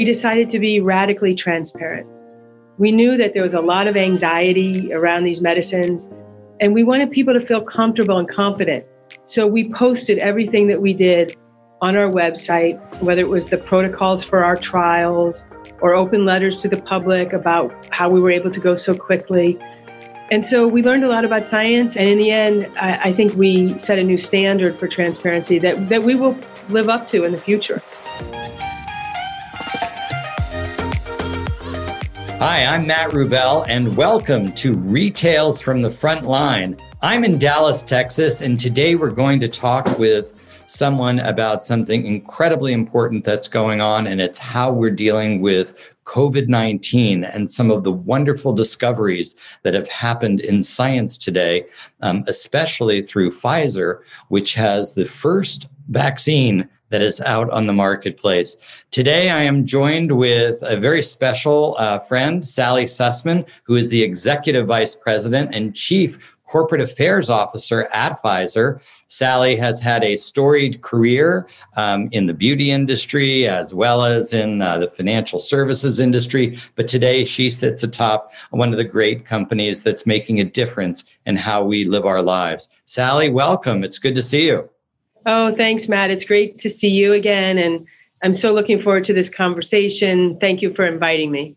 we decided to be radically transparent. We knew that there was a lot of anxiety around these medicines, and we wanted people to feel comfortable and confident. So we posted everything that we did on our website, whether it was the protocols for our trials or open letters to the public about how we were able to go so quickly. And so we learned a lot about science. And in the end, I, I think we set a new standard for transparency that, that we will live up to in the future. Hi, I'm Matt Rubel, and welcome to Retails from the Front Line. I'm in Dallas, Texas, and today we're going to talk with someone about something incredibly important that's going on, and it's how we're dealing with COVID 19 and some of the wonderful discoveries that have happened in science today, um, especially through Pfizer, which has the first vaccine that is out on the marketplace. Today, I am joined with a very special uh, friend, Sally Susman, who is the Executive Vice President and Chief corporate affairs officer at Pfizer. Sally has had a storied career um, in the beauty industry as well as in uh, the financial services industry. But today she sits atop one of the great companies that's making a difference in how we live our lives. Sally, welcome. It's good to see you. Oh, thanks, Matt. It's great to see you again. And I'm so looking forward to this conversation. Thank you for inviting me.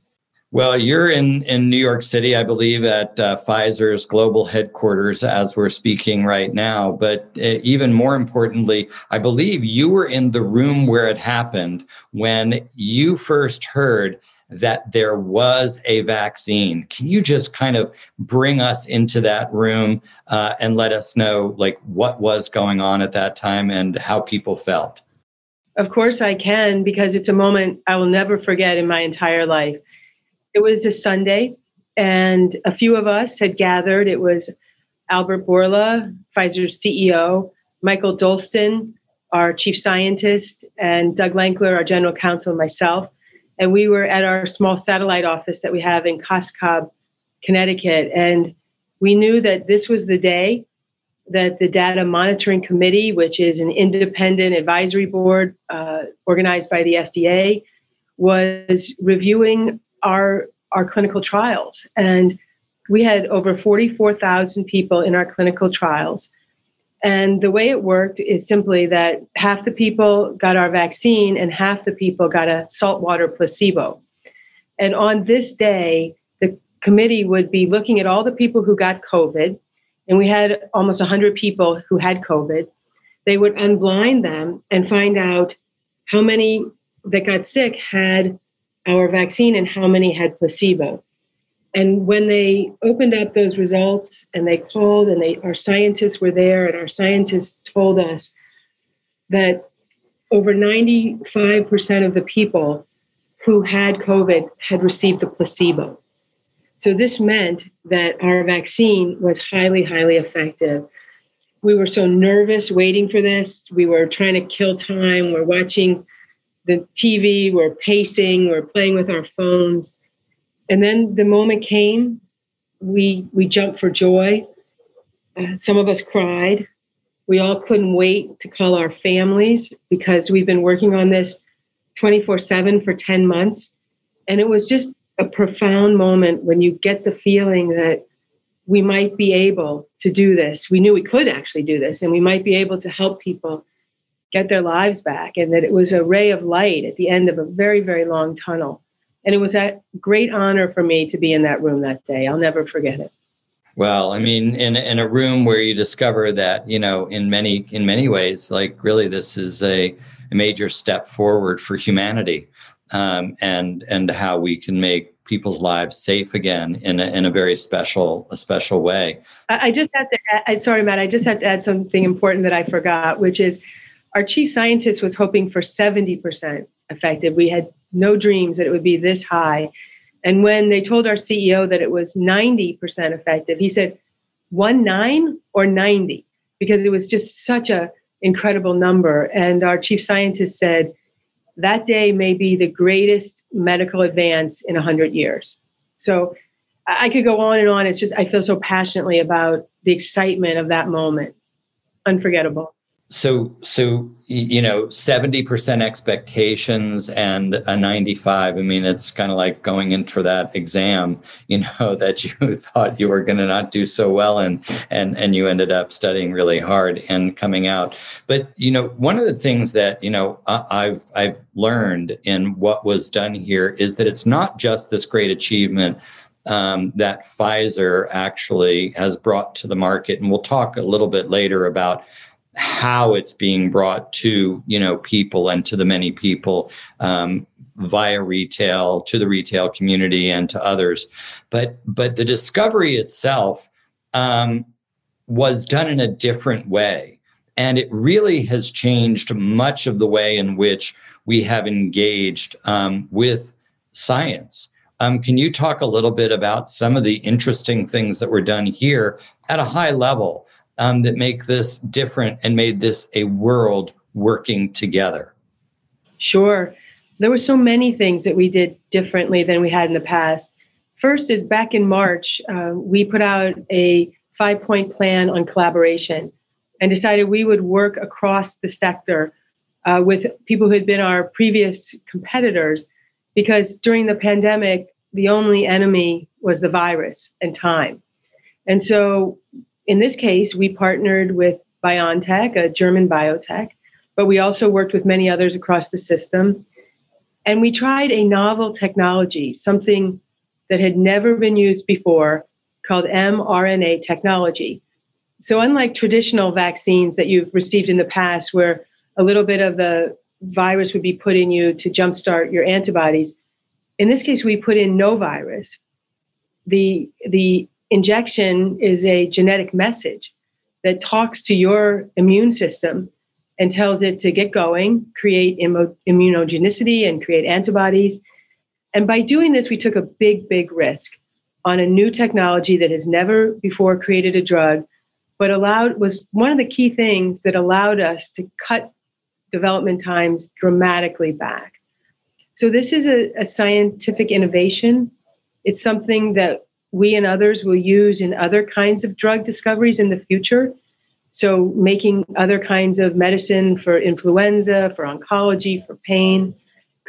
Well, you're in, in New York City, I believe, at uh, Pfizer's global headquarters as we're speaking right now. But uh, even more importantly, I believe you were in the room where it happened when you first heard that there was a vaccine. Can you just kind of bring us into that room uh, and let us know, like, what was going on at that time and how people felt? Of course, I can, because it's a moment I will never forget in my entire life it was a Sunday, and a few of us had gathered. It was Albert Bourla, Pfizer's CEO, Michael Dolsten, our chief scientist, and Doug Lankler, our general counsel, and myself. And we were at our small satellite office that we have in Cos Cob, Connecticut. And we knew that this was the day that the Data Monitoring Committee, which is an independent advisory board uh, organized by the FDA, was reviewing our our clinical trials and we had over 44,000 people in our clinical trials and the way it worked is simply that half the people got our vaccine and half the people got a saltwater placebo and on this day the committee would be looking at all the people who got covid and we had almost 100 people who had covid they would unblind them and find out how many that got sick had our vaccine and how many had placebo. And when they opened up those results and they called and they our scientists were there and our scientists told us that over 95% of the people who had COVID had received the placebo. So this meant that our vaccine was highly, highly effective. We were so nervous waiting for this. We were trying to kill time. We're watching the TV, we're pacing, we're playing with our phones. And then the moment came, we we jumped for joy. Uh, some of us cried. We all couldn't wait to call our families because we've been working on this 24 7 for 10 months. And it was just a profound moment when you get the feeling that we might be able to do this. We knew we could actually do this, and we might be able to help people get their lives back and that it was a ray of light at the end of a very, very long tunnel. And it was a great honor for me to be in that room that day. I'll never forget it. Well, I mean, in in a room where you discover that, you know, in many in many ways, like really, this is a, a major step forward for humanity, um, and and how we can make people's lives safe again in a, in a very special a special way. I, I just had to. Add, sorry, Matt. I just had to add something important that I forgot, which is our chief scientist was hoping for 70% effective. We had no dreams that it would be this high. And when they told our CEO that it was 90% effective, he said, one nine or 90? Because it was just such a incredible number. And our chief scientist said, that day may be the greatest medical advance in 100 years. So I could go on and on. It's just, I feel so passionately about the excitement of that moment. Unforgettable. So so you know 70% expectations and a 95 i mean it's kind of like going in for that exam you know that you thought you were going to not do so well and and and you ended up studying really hard and coming out but you know one of the things that you know i've i've learned in what was done here is that it's not just this great achievement um, that Pfizer actually has brought to the market. And we'll talk a little bit later about how it's being brought to you know people and to the many people um, via retail to the retail community and to others. But but the discovery itself um, was done in a different way. And it really has changed much of the way in which we have engaged um, with science. Um, can you talk a little bit about some of the interesting things that were done here at a high level um, that make this different and made this a world working together? Sure. There were so many things that we did differently than we had in the past. First is back in March, uh, we put out a five point plan on collaboration and decided we would work across the sector uh, with people who had been our previous competitors because during the pandemic, the only enemy was the virus and time. And so in this case, we partnered with BioNTech, a German biotech, but we also worked with many others across the system. And we tried a novel technology, something that had never been used before, called mRNA technology. So, unlike traditional vaccines that you've received in the past, where a little bit of the virus would be put in you to jumpstart your antibodies, in this case, we put in no virus. The, the injection is a genetic message that talks to your immune system and tells it to get going, create immo- immunogenicity, and create antibodies. And by doing this, we took a big, big risk on a new technology that has never before created a drug, but allowed was one of the key things that allowed us to cut development times dramatically back. So this is a, a scientific innovation. It's something that we and others will use in other kinds of drug discoveries in the future. So, making other kinds of medicine for influenza, for oncology, for pain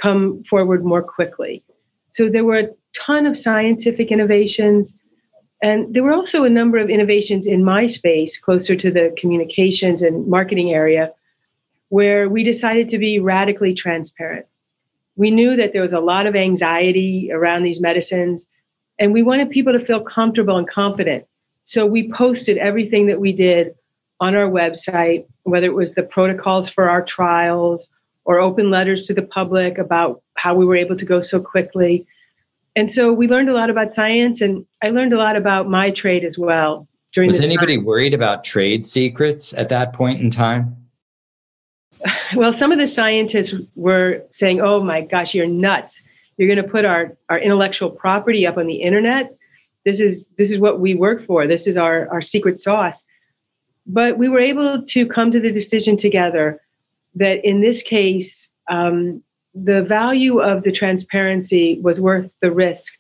come forward more quickly. So, there were a ton of scientific innovations. And there were also a number of innovations in my space, closer to the communications and marketing area, where we decided to be radically transparent. We knew that there was a lot of anxiety around these medicines and we wanted people to feel comfortable and confident. So we posted everything that we did on our website, whether it was the protocols for our trials or open letters to the public about how we were able to go so quickly. And so we learned a lot about science, and I learned a lot about my trade as well. During was anybody time. worried about trade secrets at that point in time? Well, some of the scientists were saying, "Oh my gosh, you're nuts! You're going to put our, our intellectual property up on the internet. This is this is what we work for. This is our, our secret sauce. But we were able to come to the decision together that in this case, um, the value of the transparency was worth the risk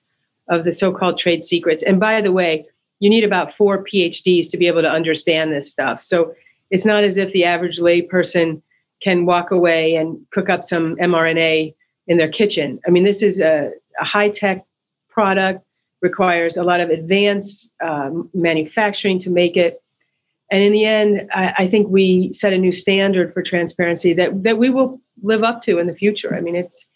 of the so-called trade secrets. And by the way, you need about four PhDs to be able to understand this stuff. So it's not as if the average layperson can walk away and cook up some mRNA in their kitchen. I mean, this is a, a high tech product, requires a lot of advanced um, manufacturing to make it. And in the end, I, I, think we set a new standard for transparency that, that we will live up to in the future. I mean, it's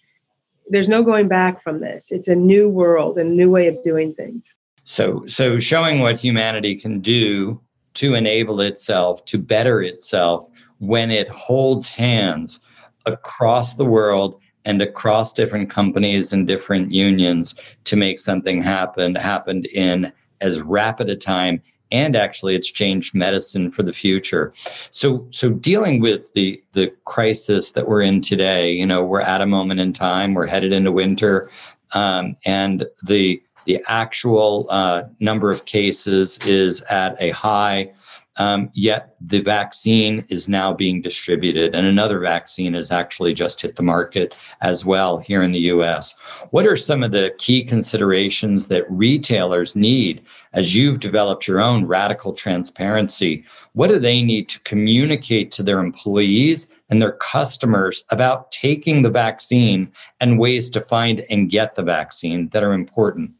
there's no going back from this. It's a new world and a new way of doing things. So, so showing what humanity can do to enable itself to better itself when it holds hands across the world and across different companies and different unions to make something happen happened in as rapid a time and actually it's changed medicine for the future. So so dealing with the the crisis that we're in today you know we're at a moment in time we're headed into winter um, and the the actual uh, number of cases is at a high Um, yet the vaccine is now being distributed, and another vaccine has actually just hit the market as well here in the US. What are some of the key considerations that retailers need as you've developed your own radical transparency? What do they need to communicate to their employees and their customers about taking the vaccine and ways to find and get the vaccine that are important?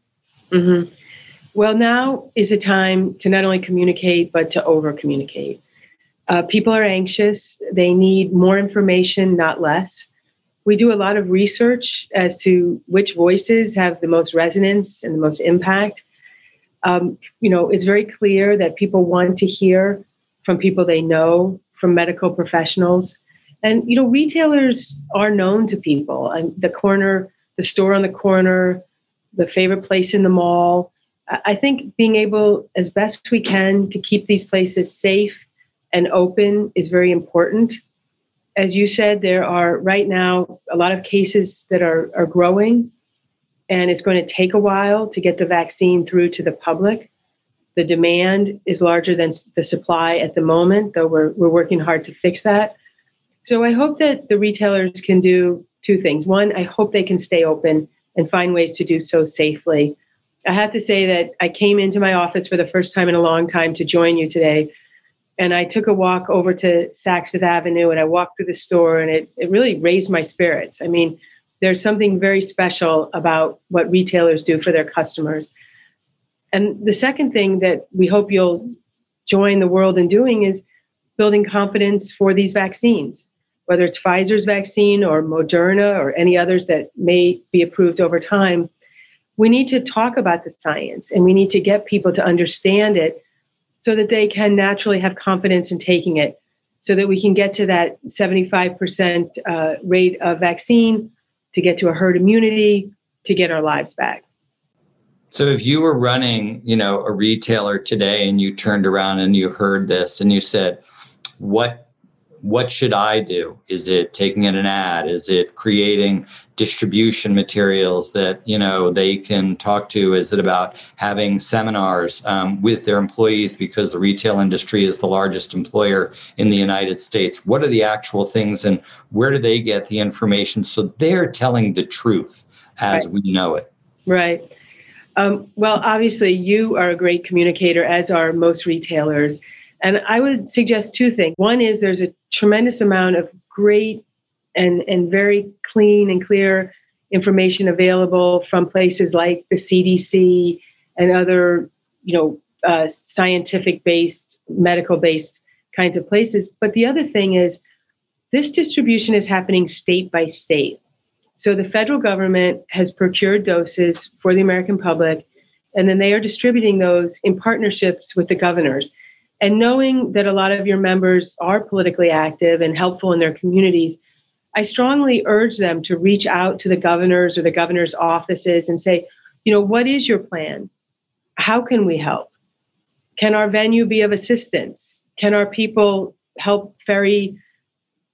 Mm-hmm. Well, now is a time to not only communicate, but to over communicate. Uh, people are anxious, they need more information, not less. We do a lot of research as to which voices have the most resonance and the most impact. Um, you know, it's very clear that people want to hear from people they know, from medical professionals. And, you know, retailers are known to people. And the corner, the store on the corner, the favorite place in the mall, I think being able, as best we can, to keep these places safe and open is very important. As you said, there are right now a lot of cases that are, are growing, and it's going to take a while to get the vaccine through to the public. The demand is larger than the supply at the moment, though we're, we're working hard to fix that. So I hope that the retailers can do two things. One, I hope they can stay open and find ways to do so safely I have to say that I came into my office for the first time in a long time to join you today. And I took a walk over to Saks Fifth Avenue and I walked through the store and it, it really raised my spirits. I mean, there's something very special about what retailers do for their customers. And the second thing that we hope you'll join the world in doing is building confidence for these vaccines, whether it's Pfizer's vaccine or Moderna or any others that may be approved over time we need to talk about the science and we need to get people to understand it so that they can naturally have confidence in taking it so that we can get to that 75% uh, rate of vaccine to get to a herd immunity to get our lives back. So if you were running you know a retailer today and you turned around and you heard this and you said what what should I do? Is it taking in an ad? Is it creating distribution materials that you know they can talk to? Is it about having seminars um, with their employees because the retail industry is the largest employer in the United States? What are the actual things, and where do they get the information so they're telling the truth as right. we know it? Right. Um, well, obviously, you are a great communicator, as are most retailers. And I would suggest two things. One is there's a tremendous amount of great and, and very clean and clear information available from places like the CDC and other, you know, uh, scientific based, medical based kinds of places. But the other thing is this distribution is happening state by state. So the federal government has procured doses for the American public, and then they are distributing those in partnerships with the governors. And knowing that a lot of your members are politically active and helpful in their communities, I strongly urge them to reach out to the governors or the governor's offices and say, you know, what is your plan? How can we help? Can our venue be of assistance? Can our people help ferry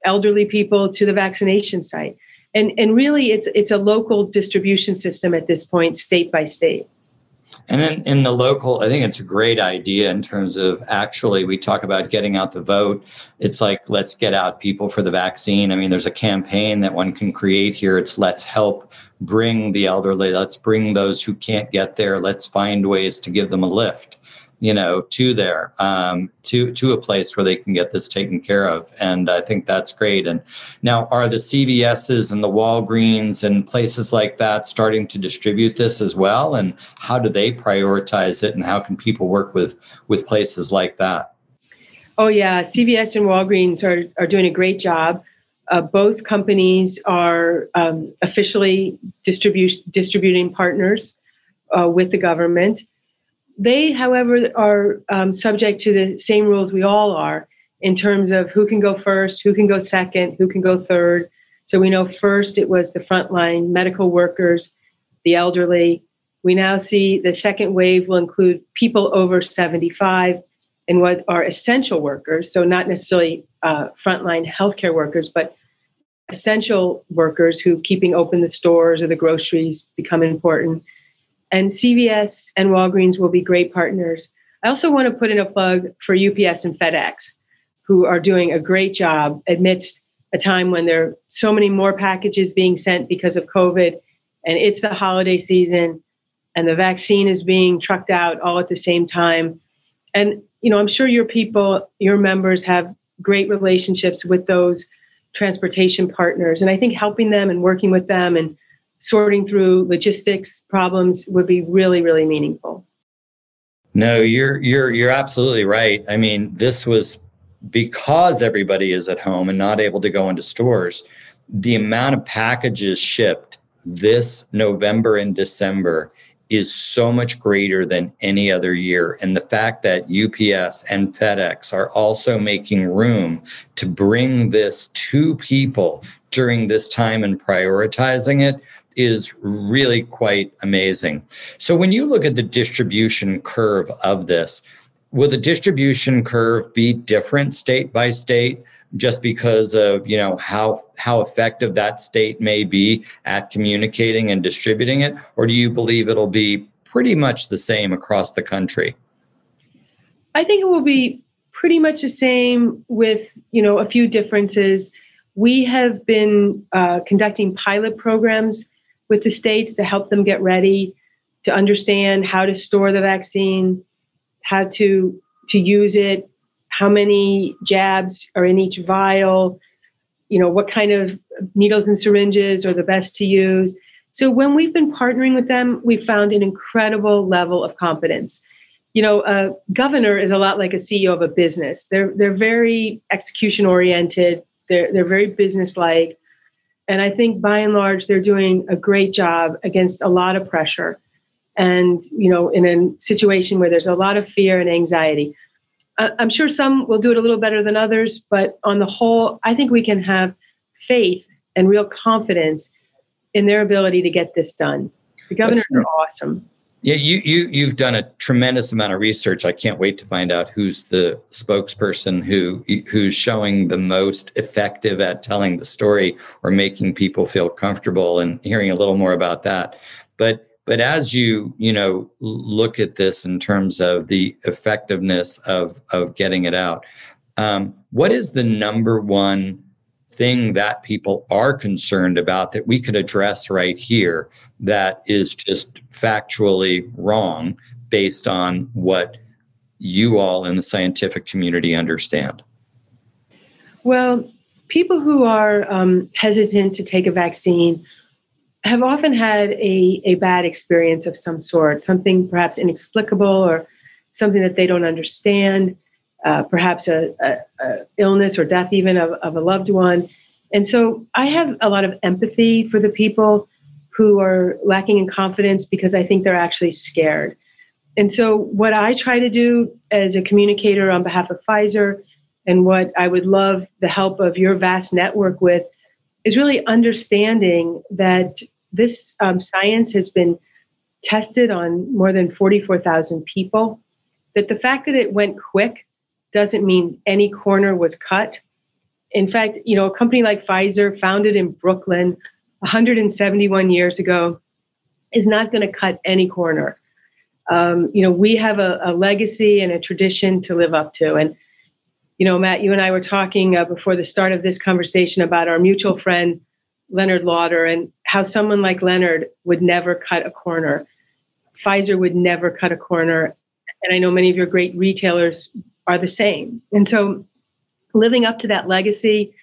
elderly people to the vaccination site? And, and really, it's, it's a local distribution system at this point, state by state. And in, in the local, I think it's a great idea in terms of actually, we talk about getting out the vote. It's like, let's get out people for the vaccine. I mean, there's a campaign that one can create here. It's let's help bring the elderly, let's bring those who can't get there, let's find ways to give them a lift you know, to there, um, to to a place where they can get this taken care of. And I think that's great. And now, are the CVSs and the Walgreens and places like that starting to distribute this as well? And how do they prioritize it? And how can people work with with places like that? Oh yeah, CVS and Walgreens are are doing a great job. Uh, both companies are um, officially distribu- distributing partners uh, with the government. They, however, are um, subject to the same rules we all are in terms of who can go first, who can go second, who can go third. So we know first it was the frontline medical workers, the elderly. We now see the second wave will include people over 75 and what are essential workers. So not necessarily uh, frontline healthcare workers, but essential workers who keeping open the stores or the groceries become important and CVS and Walgreens will be great partners. I also want to put in a plug for UPS and FedEx, who are doing a great job amidst a time when there are so many more packages being sent because of COVID, and it's the holiday season, and the vaccine is being trucked out all at the same time. And you know, I'm sure your people, your members have great relationships with those transportation partners. And I think helping them and working with them and sorting through logistics problems would be really, really meaningful. No, you're you're you're absolutely right. I mean, this was because everybody is at home and not able to go into stores. The amount of packages shipped this November and December is so much greater than any other year. And the fact that UPS and FedEx are also making room to bring this to people during this time and prioritizing it is really quite amazing. So when you look at the distribution curve of this, will the distribution curve be different state by state? just because of you know how how effective that state may be at communicating and distributing it or do you believe it'll be pretty much the same across the country i think it will be pretty much the same with you know a few differences we have been uh, conducting pilot programs with the states to help them get ready to understand how to store the vaccine how to to use it how many jabs are in each vial, you know, what kind of needles and syringes are the best to use. So when we've been partnering with them, we've found an incredible level of competence. You know, a governor is a lot like a CEO of a business. They're they're very execution oriented. They're they're very business like, and I think by and large they're doing a great job against a lot of pressure, and you know, in a situation where there's a lot of fear and anxiety. I'm sure some will do it a little better than others, but on the whole, I think we can have faith and real confidence in their ability to get this done. The governors are awesome. Yeah, you you you've done a tremendous amount of research. I can't wait to find out who's the spokesperson who who's showing the most effective at telling the story or making people feel comfortable and hearing a little more about that. But but as you you know look at this in terms of the effectiveness of of getting it out um, what is the number one thing that people are concerned about that we could address right here that is just factually wrong based on what you all in the scientific community understand? Well people who are um, hesitant to take a vaccine have often had a, a bad experience of some sort, something perhaps inexplicable or something that they don't understand, uh, perhaps a, a, a, illness or death even of, of a loved one. And so I have a lot of empathy for the people who are lacking in confidence because I think they're actually scared. And so, what I try to do as a communicator on behalf of Pfizer, and what I would love the help of your vast network with, is really understanding that this um, science has been tested on more than 44,000 people. That the fact that it went quick doesn't mean any corner was cut. In fact, you know, a company like Pfizer, founded in Brooklyn 171 years ago, is not going to cut any corner. Um, you know, we have a, a, legacy and a tradition to live up to. And, you know, Matt, you and I were talking uh, before the start of this conversation about our mutual friend, Leonard Lauder and how someone like Leonard would never cut a corner. Pfizer would never cut a corner. And I know many of your great retailers are the same. And so living up to that legacy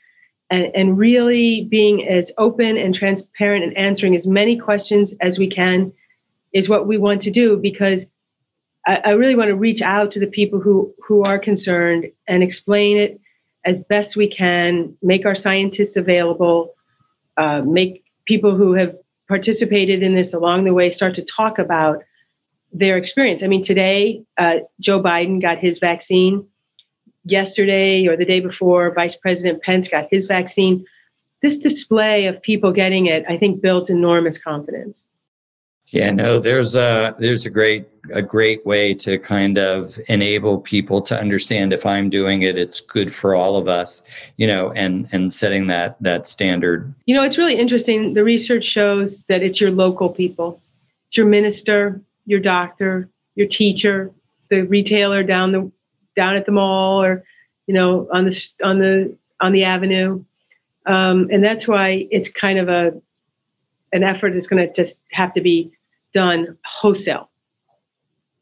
and, and really being as open and transparent and answering as many questions as we can is what we want to do because I, I really want to reach out to the people who, who are concerned and explain it as best we can, make our scientists available uh, make people who have participated in this along the way start to talk about their experience. I mean, today, uh, Joe Biden got his vaccine. Yesterday or the day before, Vice President Pence got his vaccine. This display of people getting it, I think, built enormous confidence. Yeah, no, there's a there's a great a great way to kind of enable people to understand if I'm doing it, it's good for all of us, you know, and and setting that that standard. You know, it's really interesting. The research shows that it's your local people, it's your minister, your doctor, your teacher, the retailer down the down at the mall or you know on the on the on the avenue. Um, and that's why it's kind of a an effort that's going to just have to be done wholesale.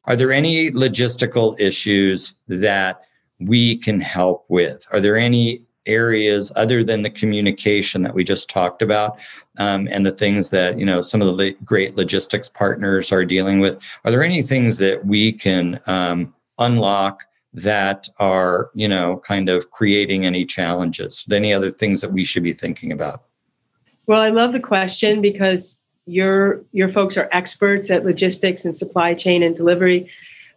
Are there any logistical issues that we can help with? Are there any areas other than the communication that we just talked about um, and the things that you know some of the great logistics partners are dealing with. Are there any things that we can um, unlock that are you know kind of creating any challenges? Any other things that we should be thinking about? Well i love the question because your your folks are experts at logistics and supply chain and delivery.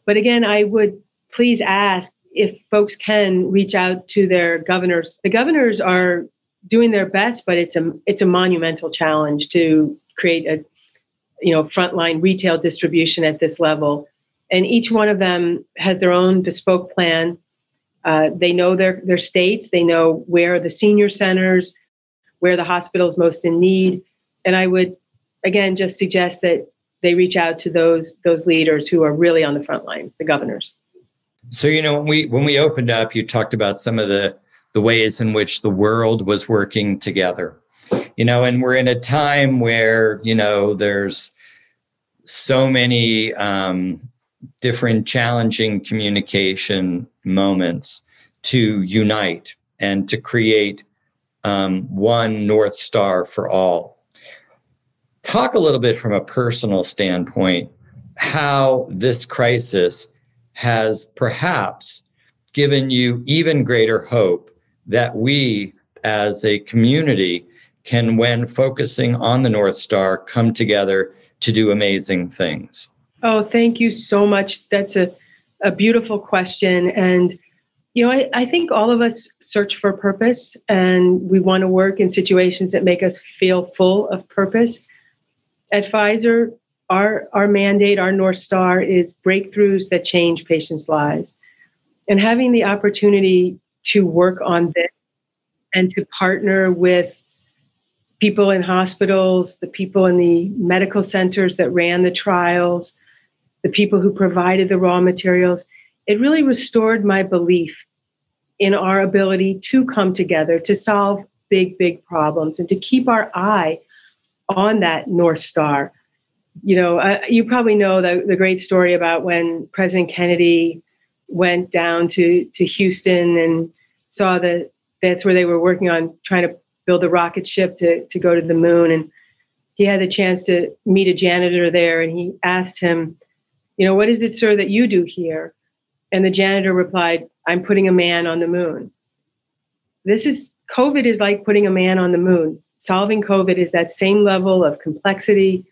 But again i would please ask if folks can reach out to their governors the governors are doing their best but it's a it's a monumental challenge to create a you know frontline retail distribution at this level and each one of them has their own bespoke plan. Uh, they know their their states. They know where the senior centers, where the hospitals most in need. And I would again just suggest that they reach out to those those leaders who are really on the front lines, the governors. So you know when we when we opened up, you talked about some of the the ways in which the world was working together. You know, and we're in a time where you know there's so many um, different challenging communication moments to unite and to create um, one North Star for all. Talk a little bit from a personal standpoint how this crisis has perhaps given you even greater hope that we as a community can, when focusing on the North Star, come together to do amazing things. Oh, thank you so much. That's a, a beautiful question. And, you know, I, I think all of us search for purpose and we want to work in situations that make us feel full of purpose. At Pfizer, our, our mandate, our North Star is breakthroughs that change patients' lives. And having the opportunity to work on this and to partner with people in hospitals, the people in the medical centers that ran the trials, the people who provided the raw materials, it really restored my belief in our ability to come together to solve big, big problems and to keep our eye on that North Star. You know, uh, you probably know the, the great story about when President Kennedy went down to, to Houston and saw that that's where they were working on trying to build a rocket ship to, to go to the moon. And he had the chance to meet a janitor there and he asked him, you know, what is it, sir, that you do here? And the janitor replied, I'm putting a man on the moon. This is COVID is like putting a man on the moon. Solving COVID is that same level of complexity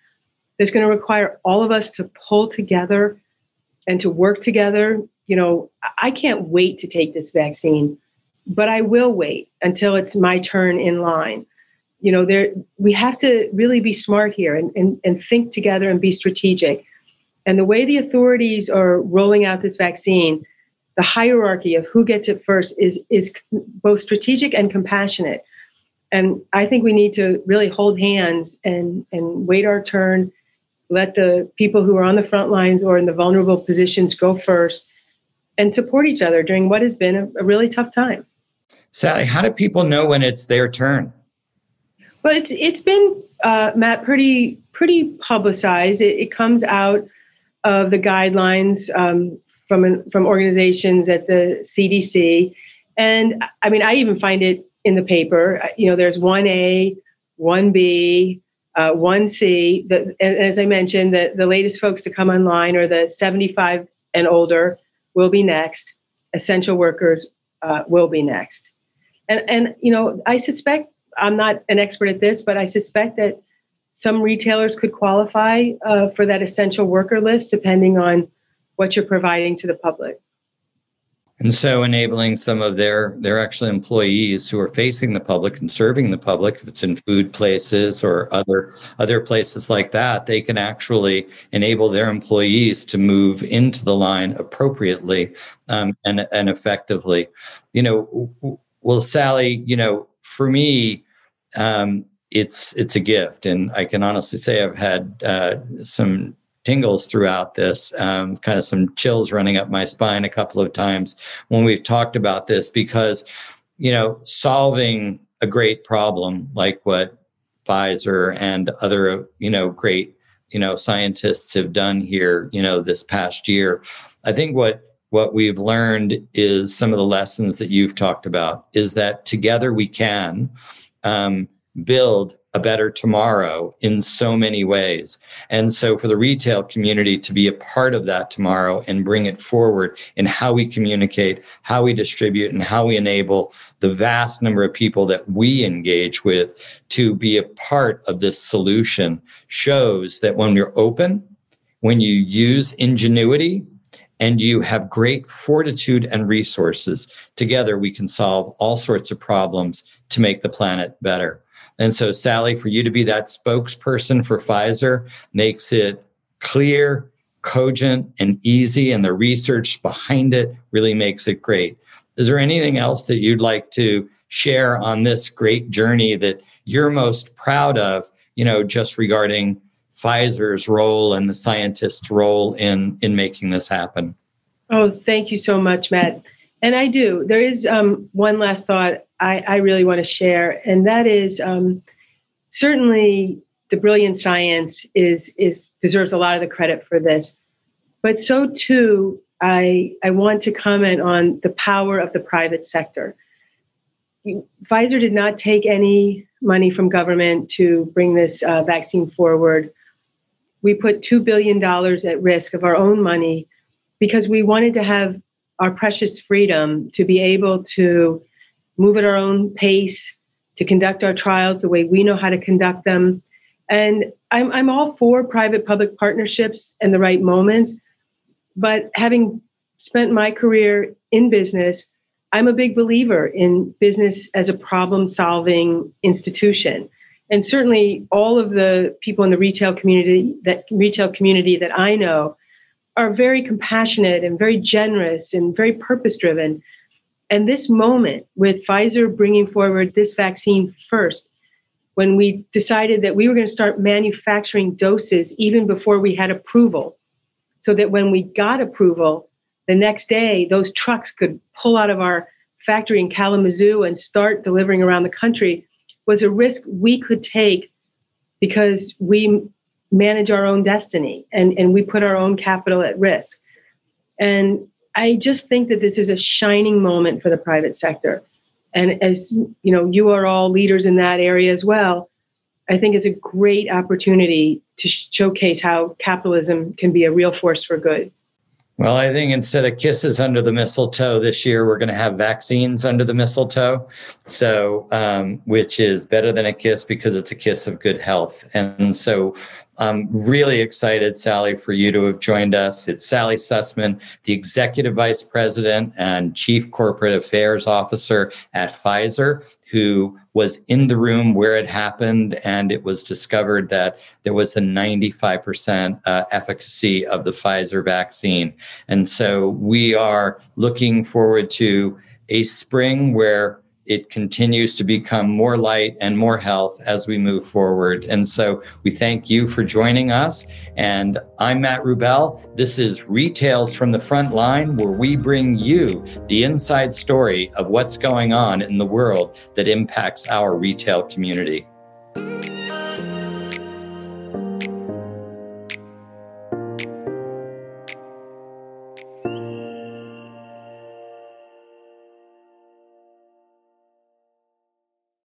that's going to require all of us to pull together and to work together. You know, I can't wait to take this vaccine, but I will wait until it's my turn in line. You know, there we have to really be smart here and, and, and think together and be strategic. And the way the authorities are rolling out this vaccine, the hierarchy of who gets it first is is both strategic and compassionate. And I think we need to really hold hands and and wait our turn, let the people who are on the front lines or in the vulnerable positions go first, and support each other during what has been a, a really tough time. Sally, how do people know when it's their turn? Well, it's it's been uh, Matt pretty pretty publicized. It, it comes out of the guidelines um, from from organizations at the CDC, and I mean, I even find it in the paper. You know, there's one A, one B, uh, one C. The, as I mentioned, the the latest folks to come online are the 75 and older will be next. Essential workers uh, will be next, and and you know, I suspect I'm not an expert at this, but I suspect that some retailers could qualify uh, for that essential worker list depending on what you're providing to the public. And so enabling some of their their actual employees who are facing the public and serving the public, if it's in food places or other other places like that, they can actually enable their employees to move into the line appropriately um, and and effectively. You know, well, Sally, you know, for me, um, it's it's a gift, and I can honestly say I've had uh, some tingles throughout this, um, kind of some chills running up my spine a couple of times when we've talked about this because, you know, solving a great problem like what Pfizer and other, you know, great, you know, scientists have done here, you know, this past year. I think what what we've learned is some of the lessons that you've talked about is that together we can um, build a better tomorrow in so many ways. And so, for the retail community to be a part of that tomorrow and bring it forward in how we communicate, how we distribute, and how we enable the vast number of people that we engage with to be a part of this solution shows that when you're open, when you use ingenuity, and you have great fortitude and resources, together we can solve all sorts of problems to make the planet better. And so, Sally, for you to be that spokesperson for Pfizer makes it clear, cogent, and easy, and the research behind it really makes it great. Is there anything else that you'd like to share on this great journey that you're most proud of, you know, just regarding Pfizer's role and the scientist's role in, in making this happen? Oh, thank you so much, Matt. And I do. There is um, one last thought I, I, really want to share, and that is um, certainly the brilliant science is is deserves a lot of the credit for this, but so too I I want to comment on the power of the private sector. Pfizer did not take any money from government to bring this uh, vaccine forward. We put two billion dollars at risk of our own money because we wanted to have our precious freedom to be able to move at our own pace, to conduct our trials the way we know how to conduct them. And I'm, I'm all for private public partnerships and the right moments. But having spent my career in business, I'm a big believer in business as a problem solving institution. And certainly all of the people in the retail community that retail community that I know are very compassionate and very generous and very purpose driven. And this moment with Pfizer bringing forward this vaccine first, when we decided that we were going to start manufacturing doses even before we had approval, so that when we got approval, the next day those trucks could pull out of our factory in Kalamazoo and start delivering around the country, was a risk we could take because we manage our own destiny and, and we put our own capital at risk. And I just think that this is a shining moment for the private sector. And as you know, you are all leaders in that area as well. I think it's a great opportunity to showcase how capitalism can be a real force for good. Well, I think instead of kisses under the mistletoe this year, we're going to have vaccines under the mistletoe. So, um, which is better than a kiss because it's a kiss of good health. And so, I'm really excited, Sally, for you to have joined us. It's Sally Susman, the Executive Vice President and Chief Corporate Affairs Officer at Pfizer, who was in the room where it happened, and it was discovered that there was a 95% uh, efficacy of the Pfizer vaccine. And so we are looking forward to a spring where it continues to become more light and more health as we move forward. And so we thank you for joining us. And I'm Matt Rubel. This is Retails from the Front Line, where we bring you the inside story of what's going on in the world that impacts our retail community.